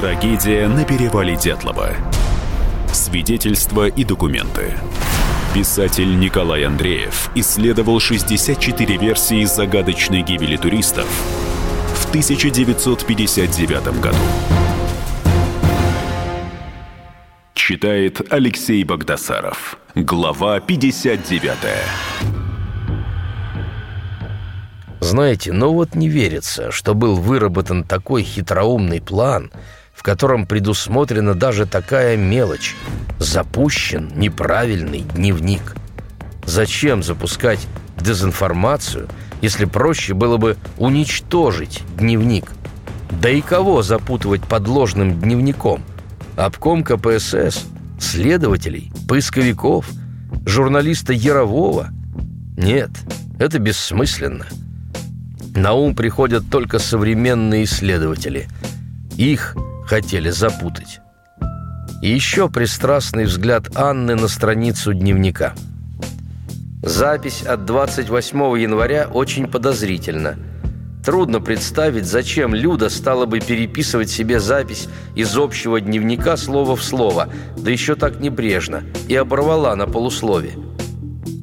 Трагедия на перевале Дятлова. Свидетельства и документы. Писатель Николай Андреев исследовал 64 версии загадочной гибели туристов в 1959 году. Читает Алексей Богдасаров. Глава 59. Знаете, но вот не верится, что был выработан такой хитроумный план, в котором предусмотрена даже такая мелочь – запущен неправильный дневник. Зачем запускать дезинформацию, если проще было бы уничтожить дневник? Да и кого запутывать под ложным дневником? Обком КПСС, следователей, поисковиков, журналиста Ярового? Нет, это бессмысленно – на ум приходят только современные исследователи. Их хотели запутать. Еще пристрастный взгляд Анны на страницу дневника. Запись от 28 января очень подозрительна. Трудно представить, зачем Люда стала бы переписывать себе запись из общего дневника слово в слово, да еще так небрежно, и оборвала на полуслове.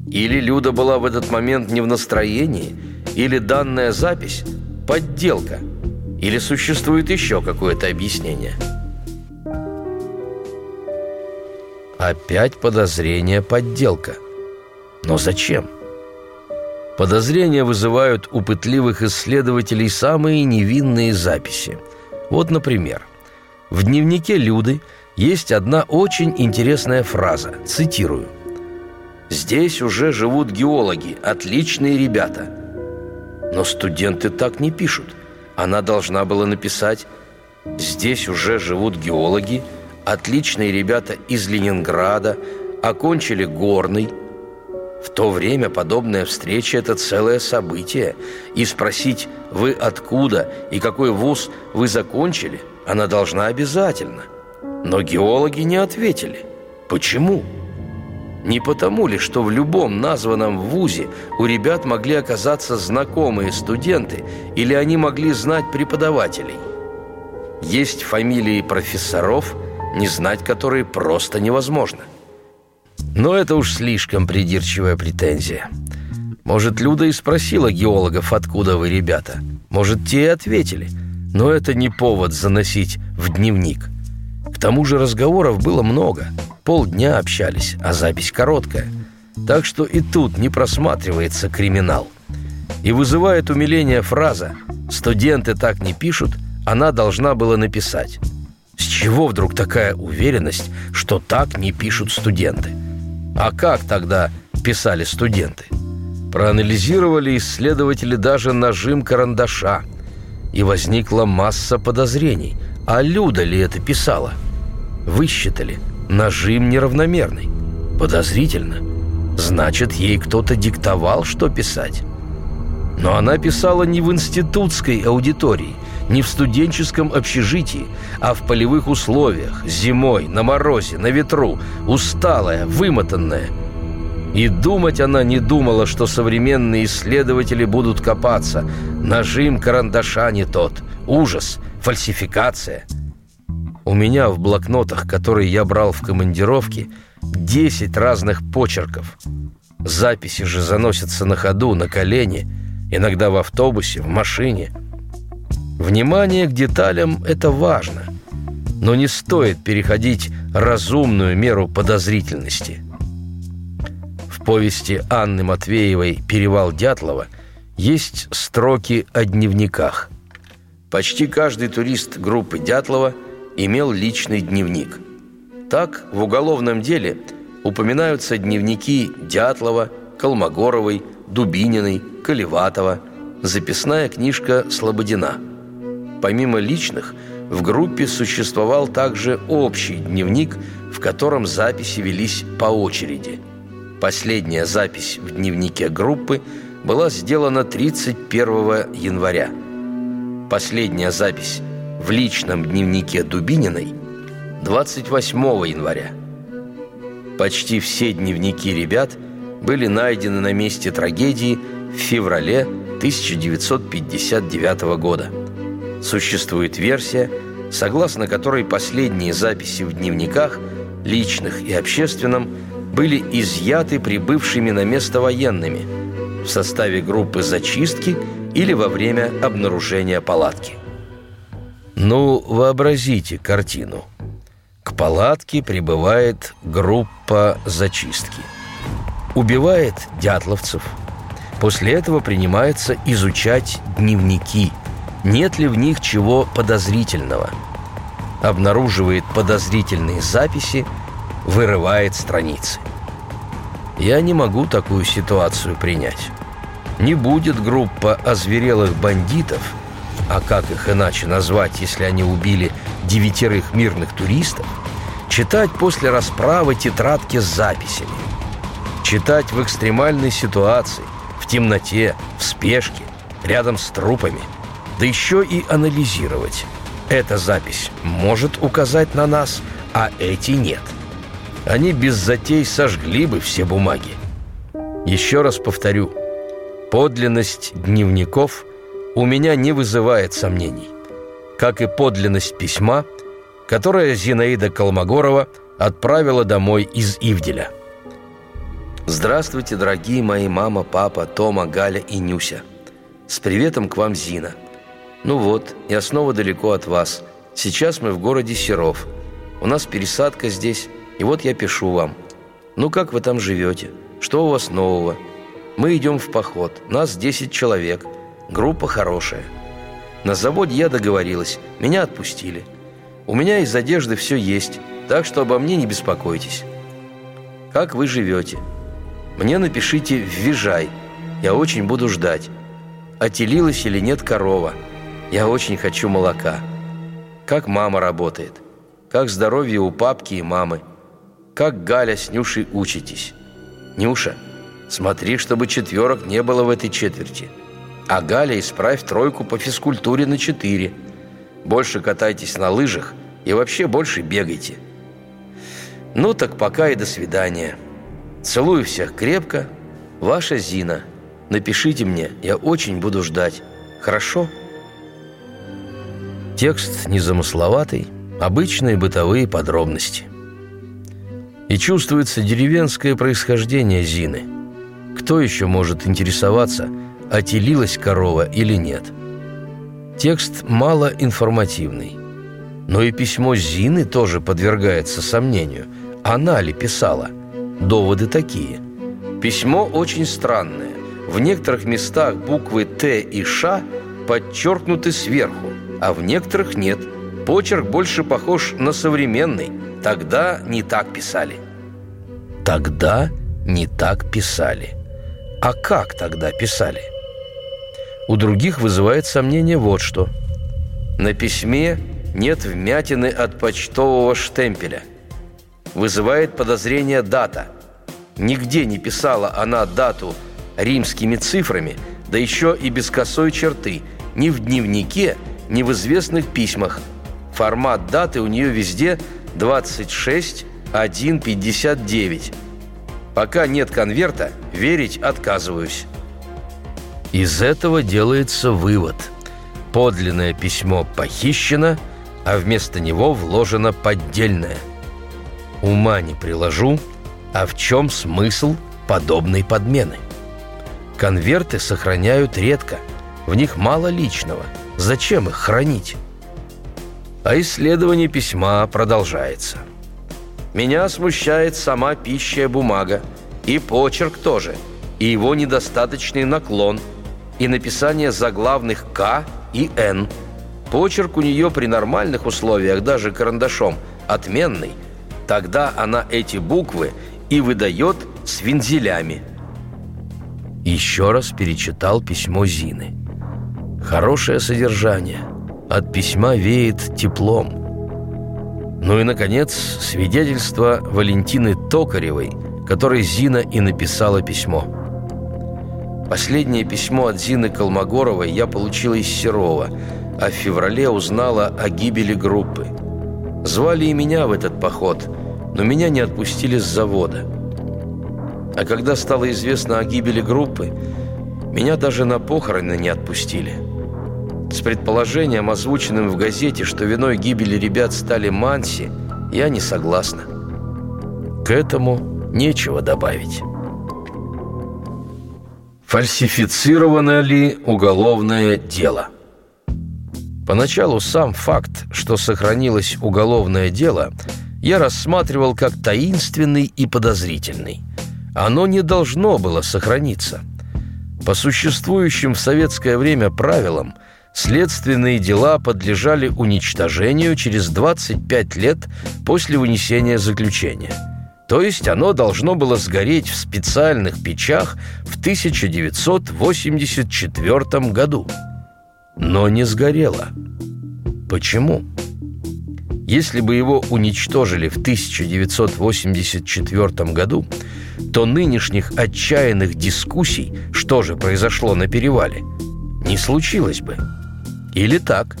Или Люда была в этот момент не в настроении – или данная запись – подделка? Или существует еще какое-то объяснение? Опять подозрение подделка. Но зачем? Подозрения вызывают у пытливых исследователей самые невинные записи. Вот, например, в дневнике Люды есть одна очень интересная фраза, цитирую. «Здесь уже живут геологи, отличные ребята. Но студенты так не пишут. Она должна была написать «Здесь уже живут геологи, отличные ребята из Ленинграда, окончили горный». В то время подобная встреча – это целое событие. И спросить «Вы откуда и какой вуз вы закончили?» она должна обязательно. Но геологи не ответили. Почему? Почему? Не потому ли, что в любом названном вузе у ребят могли оказаться знакомые студенты или они могли знать преподавателей? Есть фамилии профессоров, не знать которые просто невозможно. Но это уж слишком придирчивая претензия. Может, Люда и спросила геологов, откуда вы, ребята. Может, те и ответили. Но это не повод заносить в дневник. К тому же разговоров было много – полдня общались, а запись короткая. Так что и тут не просматривается криминал. И вызывает умиление фраза «Студенты так не пишут, она должна была написать». С чего вдруг такая уверенность, что так не пишут студенты? А как тогда писали студенты? Проанализировали исследователи даже нажим карандаша. И возникла масса подозрений. А Люда ли это писала? Высчитали – Нажим неравномерный. Подозрительно. Значит, ей кто-то диктовал, что писать. Но она писала не в институтской аудитории, не в студенческом общежитии, а в полевых условиях, зимой, на морозе, на ветру, усталая, вымотанная. И думать она не думала, что современные исследователи будут копаться. Нажим карандаша не тот. Ужас, фальсификация – у меня в блокнотах, которые я брал в командировке, 10 разных почерков. Записи же заносятся на ходу, на колени, иногда в автобусе, в машине. Внимание к деталям – это важно, но не стоит переходить разумную меру подозрительности. В повести Анны Матвеевой «Перевал Дятлова» есть строки о дневниках. Почти каждый турист группы Дятлова – имел личный дневник. Так, в уголовном деле упоминаются дневники Дятлова, Колмогоровой, Дубининой, Колеватова, записная книжка Слободина. Помимо личных, в группе существовал также общий дневник, в котором записи велись по очереди. Последняя запись в дневнике группы была сделана 31 января. Последняя запись в личном дневнике Дубининой 28 января. Почти все дневники ребят были найдены на месте трагедии в феврале 1959 года. Существует версия, согласно которой последние записи в дневниках, личных и общественном, были изъяты прибывшими на место военными в составе группы зачистки или во время обнаружения палатки. Ну, вообразите картину. К палатке прибывает группа зачистки. Убивает дятловцев. После этого принимается изучать дневники. Нет ли в них чего подозрительного? Обнаруживает подозрительные записи, вырывает страницы. Я не могу такую ситуацию принять. Не будет группа озверелых бандитов, а как их иначе назвать, если они убили девятерых мирных туристов, читать после расправы тетрадки с записями. Читать в экстремальной ситуации, в темноте, в спешке, рядом с трупами. Да еще и анализировать. Эта запись может указать на нас, а эти нет – они без затей сожгли бы все бумаги. Еще раз повторю, подлинность дневников у меня не вызывает сомнений, как и подлинность письма, которое Зинаида Колмогорова отправила домой из Ивделя. Здравствуйте, дорогие мои мама, папа, Тома, Галя и Нюся. С приветом к вам, Зина. Ну вот, я снова далеко от вас. Сейчас мы в городе Серов. У нас пересадка здесь, и вот я пишу вам. Ну, как вы там живете? Что у вас нового? Мы идем в поход. Нас 10 человек. Группа хорошая. На заводе я договорилась. Меня отпустили. У меня из одежды все есть, так что обо мне не беспокойтесь. Как вы живете? Мне напишите Вижай. Я очень буду ждать. Отелилась или нет корова? Я очень хочу молока. Как мама работает? Как здоровье у папки и мамы? как Галя с Нюшей учитесь. Нюша, смотри, чтобы четверок не было в этой четверти. А Галя, исправь тройку по физкультуре на четыре. Больше катайтесь на лыжах и вообще больше бегайте. Ну так пока и до свидания. Целую всех крепко. Ваша Зина. Напишите мне, я очень буду ждать. Хорошо? Текст незамысловатый, обычные бытовые подробности – и чувствуется деревенское происхождение Зины. Кто еще может интересоваться, отелилась корова или нет? Текст мало информативный. Но и письмо Зины тоже подвергается сомнению. Она ли писала? Доводы такие. Письмо очень странное. В некоторых местах буквы «Т» и «Ш» подчеркнуты сверху, а в некоторых нет. Почерк больше похож на современный – Тогда не так писали. Тогда не так писали. А как тогда писали? У других вызывает сомнение вот что. На письме нет вмятины от почтового штемпеля. Вызывает подозрение дата. Нигде не писала она дату римскими цифрами, да еще и без косой черты, ни в дневнике, ни в известных письмах. Формат даты у нее везде – 26 1 59. Пока нет конверта, верить отказываюсь. Из этого делается вывод. Подлинное письмо похищено, а вместо него вложено поддельное. Ума не приложу, а в чем смысл подобной подмены? Конверты сохраняют редко, в них мало личного. Зачем их хранить? А исследование письма продолжается. Меня смущает сама пища бумага, и почерк тоже, и его недостаточный наклон, и написание заглавных «К» и «Н». Почерк у нее при нормальных условиях, даже карандашом, отменный. Тогда она эти буквы и выдает с вензелями. Еще раз перечитал письмо Зины. Хорошее содержание – от письма веет теплом. Ну и, наконец, свидетельство Валентины Токаревой, которой Зина и написала письмо. Последнее письмо от Зины Колмогоровой я получила из Серова, а в феврале узнала о гибели группы. Звали и меня в этот поход, но меня не отпустили с завода. А когда стало известно о гибели группы, меня даже на похороны не отпустили – С предположением, озвученным в газете, что виной гибели ребят стали Манси, я не согласна. К этому нечего добавить. Фальсифицировано ли уголовное дело? Поначалу сам факт, что сохранилось уголовное дело, я рассматривал как таинственный и подозрительный. Оно не должно было сохраниться. По существующим в советское время правилам – следственные дела подлежали уничтожению через 25 лет после вынесения заключения. То есть оно должно было сгореть в специальных печах в 1984 году. Но не сгорело. Почему? Если бы его уничтожили в 1984 году, то нынешних отчаянных дискуссий, что же произошло на перевале, не случилось бы. Или так.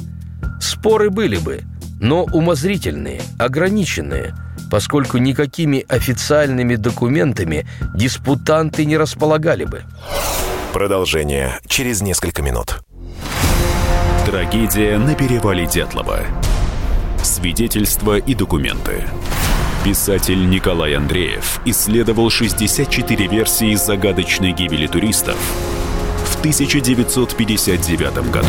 Споры были бы, но умозрительные, ограниченные, поскольку никакими официальными документами диспутанты не располагали бы. Продолжение через несколько минут. Трагедия на перевале Дятлова. Свидетельства и документы. Писатель Николай Андреев исследовал 64 версии загадочной гибели туристов в 1959 году.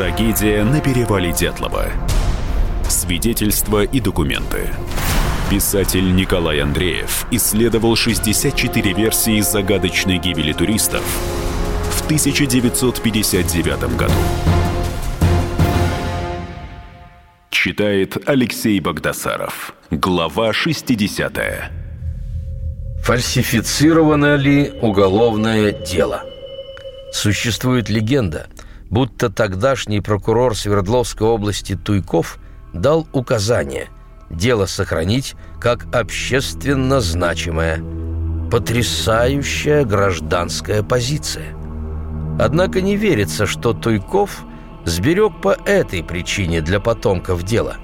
Трагедия на перевале Дятлова. Свидетельства и документы. Писатель Николай Андреев исследовал 64 версии загадочной гибели туристов в 1959 году. Читает Алексей Богдасаров. Глава 60. Фальсифицировано ли уголовное дело? Существует легенда – будто тогдашний прокурор Свердловской области Туйков дал указание дело сохранить как общественно значимое. Потрясающая гражданская позиция. Однако не верится, что Туйков сберег по этой причине для потомков дела.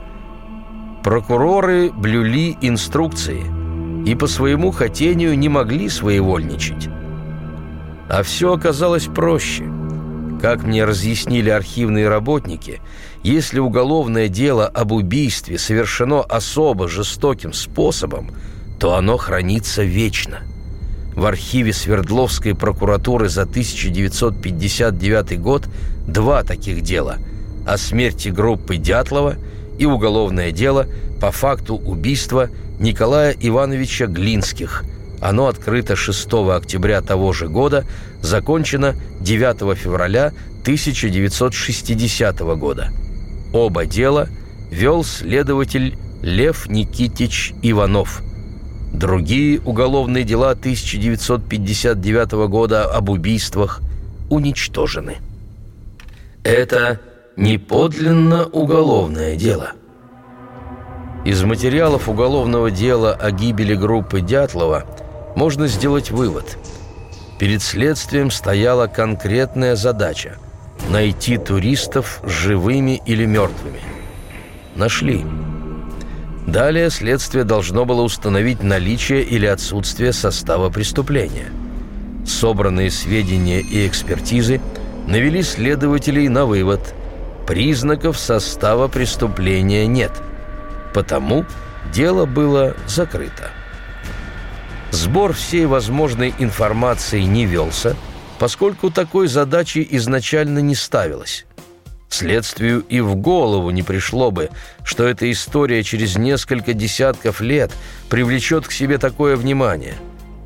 Прокуроры блюли инструкции и по своему хотению не могли своевольничать. А все оказалось проще – как мне разъяснили архивные работники, если уголовное дело об убийстве совершено особо жестоким способом, то оно хранится вечно. В архиве Свердловской прокуратуры за 1959 год два таких дела о смерти группы Дятлова и уголовное дело по факту убийства Николая Ивановича Глинских – оно открыто 6 октября того же года, закончено 9 февраля 1960 года. Оба дела вел следователь Лев Никитич Иванов. Другие уголовные дела 1959 года об убийствах уничтожены. Это не подлинно уголовное дело. Из материалов уголовного дела о гибели группы Дятлова – можно сделать вывод. Перед следствием стояла конкретная задача – найти туристов живыми или мертвыми. Нашли. Далее следствие должно было установить наличие или отсутствие состава преступления. Собранные сведения и экспертизы навели следователей на вывод – признаков состава преступления нет. Потому дело было закрыто. Сбор всей возможной информации не велся, поскольку такой задачи изначально не ставилось. Следствию и в голову не пришло бы, что эта история через несколько десятков лет привлечет к себе такое внимание.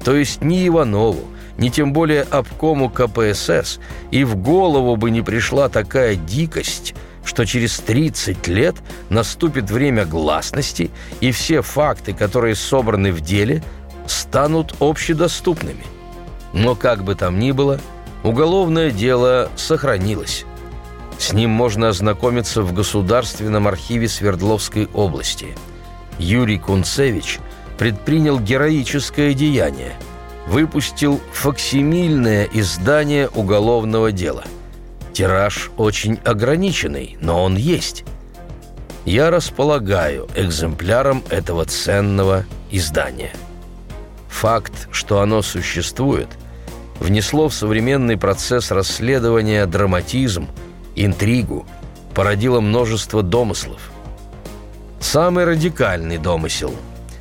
То есть ни Иванову, ни тем более обкому КПСС и в голову бы не пришла такая дикость, что через 30 лет наступит время гласности, и все факты, которые собраны в деле – станут общедоступными. Но как бы там ни было, уголовное дело сохранилось. С ним можно ознакомиться в Государственном архиве Свердловской области. Юрий Кунцевич предпринял героическое деяние. Выпустил факсимильное издание уголовного дела. Тираж очень ограниченный, но он есть. Я располагаю экземпляром этого ценного издания. Факт, что оно существует, внесло в современный процесс расследования драматизм, интригу, породило множество домыслов. Самый радикальный домысел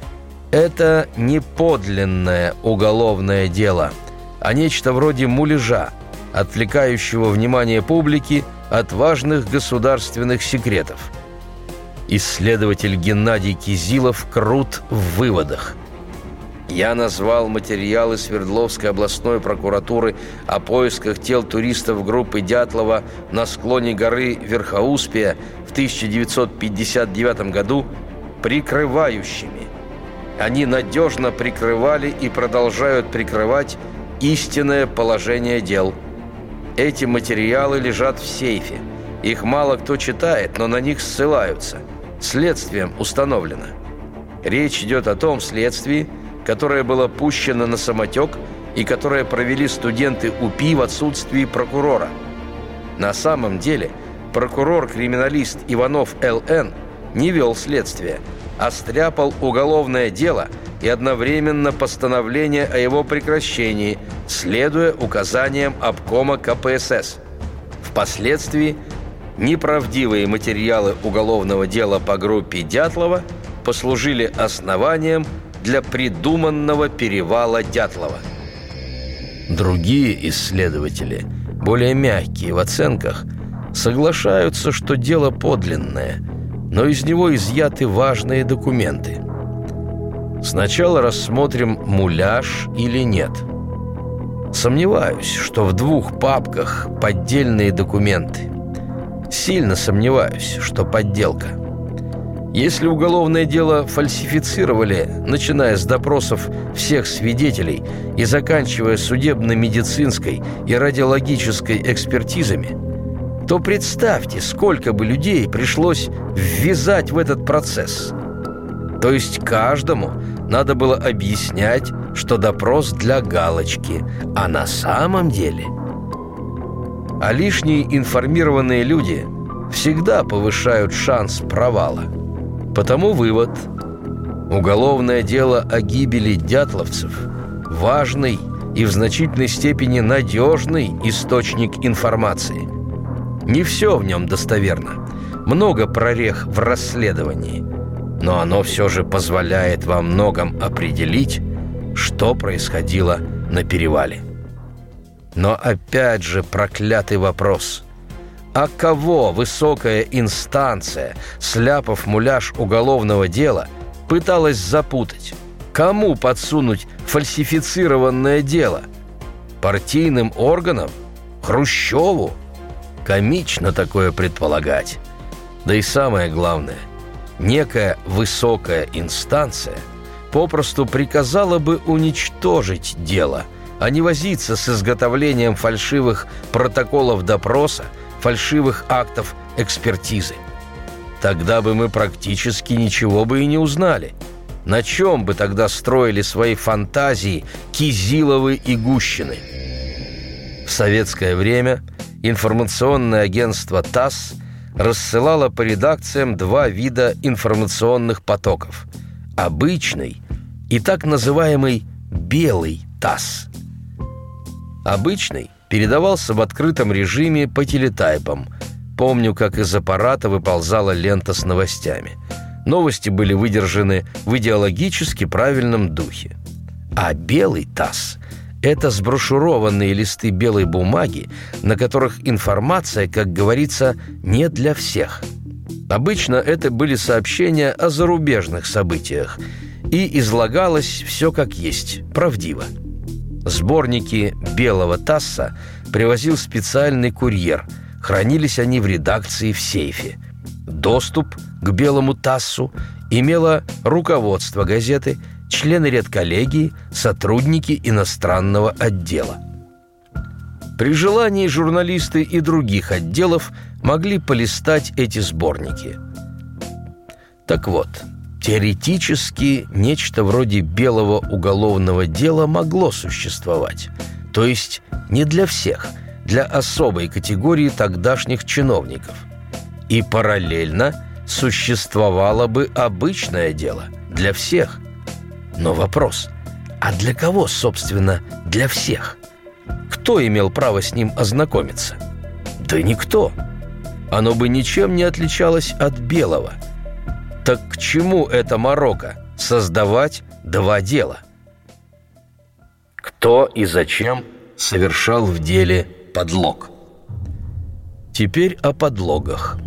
– это не подлинное уголовное дело, а нечто вроде муляжа, отвлекающего внимание публики от важных государственных секретов. Исследователь Геннадий Кизилов крут в выводах – я назвал материалы Свердловской областной прокуратуры о поисках тел туристов группы Дятлова на склоне горы Верхоуспия в 1959 году прикрывающими. Они надежно прикрывали и продолжают прикрывать истинное положение дел. Эти материалы лежат в сейфе. Их мало кто читает, но на них ссылаются. Следствием установлено. Речь идет о том следствии, которое было пущено на самотек и которое провели студенты УПИ в отсутствии прокурора. На самом деле прокурор-криминалист Иванов Л.Н. не вел следствие, а стряпал уголовное дело и одновременно постановление о его прекращении, следуя указаниям обкома КПСС. Впоследствии неправдивые материалы уголовного дела по группе Дятлова послужили основанием для придуманного перевала Дятлова. Другие исследователи, более мягкие в оценках, соглашаются, что дело подлинное, но из него изъяты важные документы. Сначала рассмотрим, муляж или нет. Сомневаюсь, что в двух папках поддельные документы. Сильно сомневаюсь, что подделка. Если уголовное дело фальсифицировали, начиная с допросов всех свидетелей и заканчивая судебно-медицинской и радиологической экспертизами, то представьте, сколько бы людей пришлось ввязать в этот процесс. То есть каждому надо было объяснять, что допрос для галочки, а на самом деле... А лишние информированные люди всегда повышают шанс провала – Потому вывод. Уголовное дело о гибели дятловцев – важный и в значительной степени надежный источник информации. Не все в нем достоверно. Много прорех в расследовании. Но оно все же позволяет во многом определить, что происходило на перевале. Но опять же проклятый вопрос – а кого высокая инстанция, сляпав муляж уголовного дела, пыталась запутать? Кому подсунуть фальсифицированное дело? Партийным органам? Хрущеву? Комично такое предполагать. Да и самое главное, некая высокая инстанция попросту приказала бы уничтожить дело, а не возиться с изготовлением фальшивых протоколов допроса, фальшивых актов экспертизы. Тогда бы мы практически ничего бы и не узнали. На чем бы тогда строили свои фантазии Кизиловы и Гущины? В советское время информационное агентство ТАСС рассылало по редакциям два вида информационных потоков – обычный и так называемый «белый ТАСС». Обычный – передавался в открытом режиме по телетайпам. Помню, как из аппарата выползала лента с новостями. Новости были выдержаны в идеологически правильном духе. А белый ТАСС – это сброшурованные листы белой бумаги, на которых информация, как говорится, не для всех. Обычно это были сообщения о зарубежных событиях, и излагалось все как есть, правдиво. Сборники «Белого Тасса» привозил специальный курьер. Хранились они в редакции в сейфе. Доступ к «Белому Тассу» имело руководство газеты члены редколлегии, сотрудники иностранного отдела. При желании журналисты и других отделов могли полистать эти сборники. Так вот, теоретически нечто вроде белого уголовного дела могло существовать. То есть не для всех, для особой категории тогдашних чиновников. И параллельно существовало бы обычное дело для всех. Но вопрос, а для кого, собственно, для всех? Кто имел право с ним ознакомиться? Да никто. Оно бы ничем не отличалось от белого. Так к чему это Марокко? Создавать два дела. Кто и зачем совершал в деле подлог? Теперь о подлогах.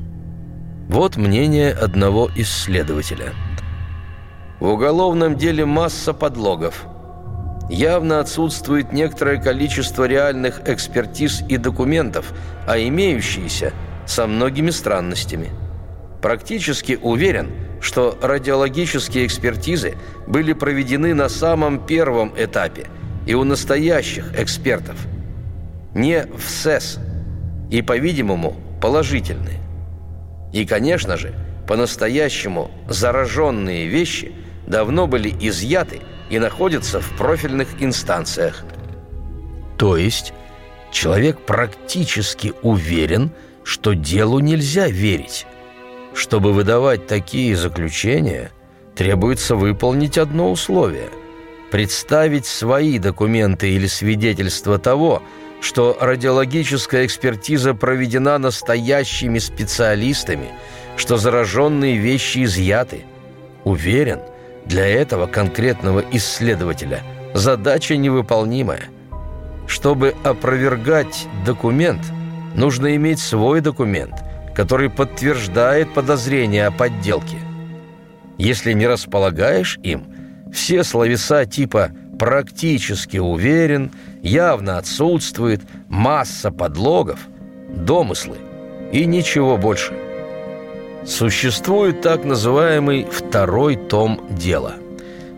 Вот мнение одного исследователя. В уголовном деле масса подлогов. Явно отсутствует некоторое количество реальных экспертиз и документов, а имеющиеся со многими странностями. Практически уверен, что радиологические экспертизы были проведены на самом первом этапе и у настоящих экспертов. Не в СЭС и, по-видимому, положительные. И, конечно же, по-настоящему зараженные вещи давно были изъяты и находятся в профильных инстанциях. То есть человек практически уверен, что делу нельзя верить. Чтобы выдавать такие заключения, требуется выполнить одно условие – представить свои документы или свидетельства того, что радиологическая экспертиза проведена настоящими специалистами, что зараженные вещи изъяты. Уверен, для этого конкретного исследователя задача невыполнимая. Чтобы опровергать документ, нужно иметь свой документ, который подтверждает подозрение о подделке. Если не располагаешь им, все словеса типа «практически уверен», явно отсутствует масса подлогов, домыслы и ничего больше. Существует так называемый второй том дела.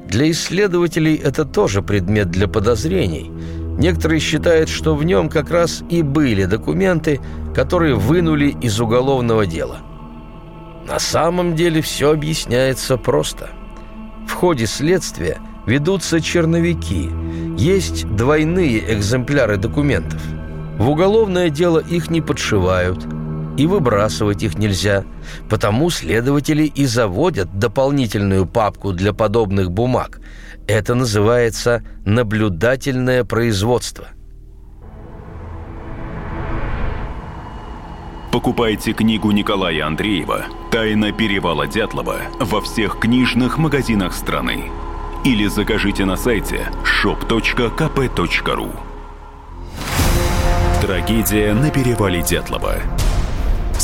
Для исследователей это тоже предмет для подозрений. Некоторые считают, что в нем как раз и были документы, которые вынули из уголовного дела. На самом деле все объясняется просто. В ходе следствия ведутся черновики – есть двойные экземпляры документов. В уголовное дело их не подшивают, и выбрасывать их нельзя, потому следователи и заводят дополнительную папку для подобных бумаг. Это называется наблюдательное производство. Покупайте книгу Николая Андреева «Тайна перевала Дятлова» во всех книжных магазинах страны или закажите на сайте shop.kp.ru Трагедия на перевале Дятлова.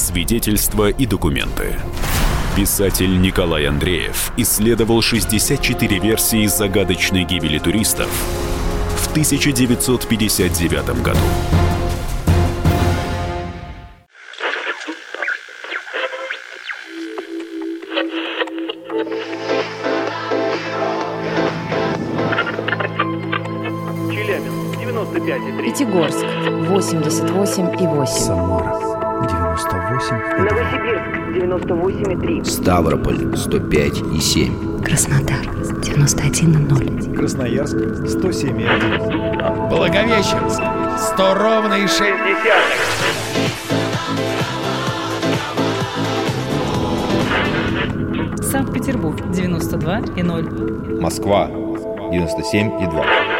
Свидетельства и документы. Писатель Николай Андреев исследовал 64 версии загадочной гибели туристов в 1959 году. Пятигорск 88,8. Самара 98. Новосибирск 98,3. Ставрополь 105,7. Краснодар 91,0. Красноярск 107,1. Благовещенск 100 ровно и 6 Санкт-Петербург 92,0. Москва 97,2.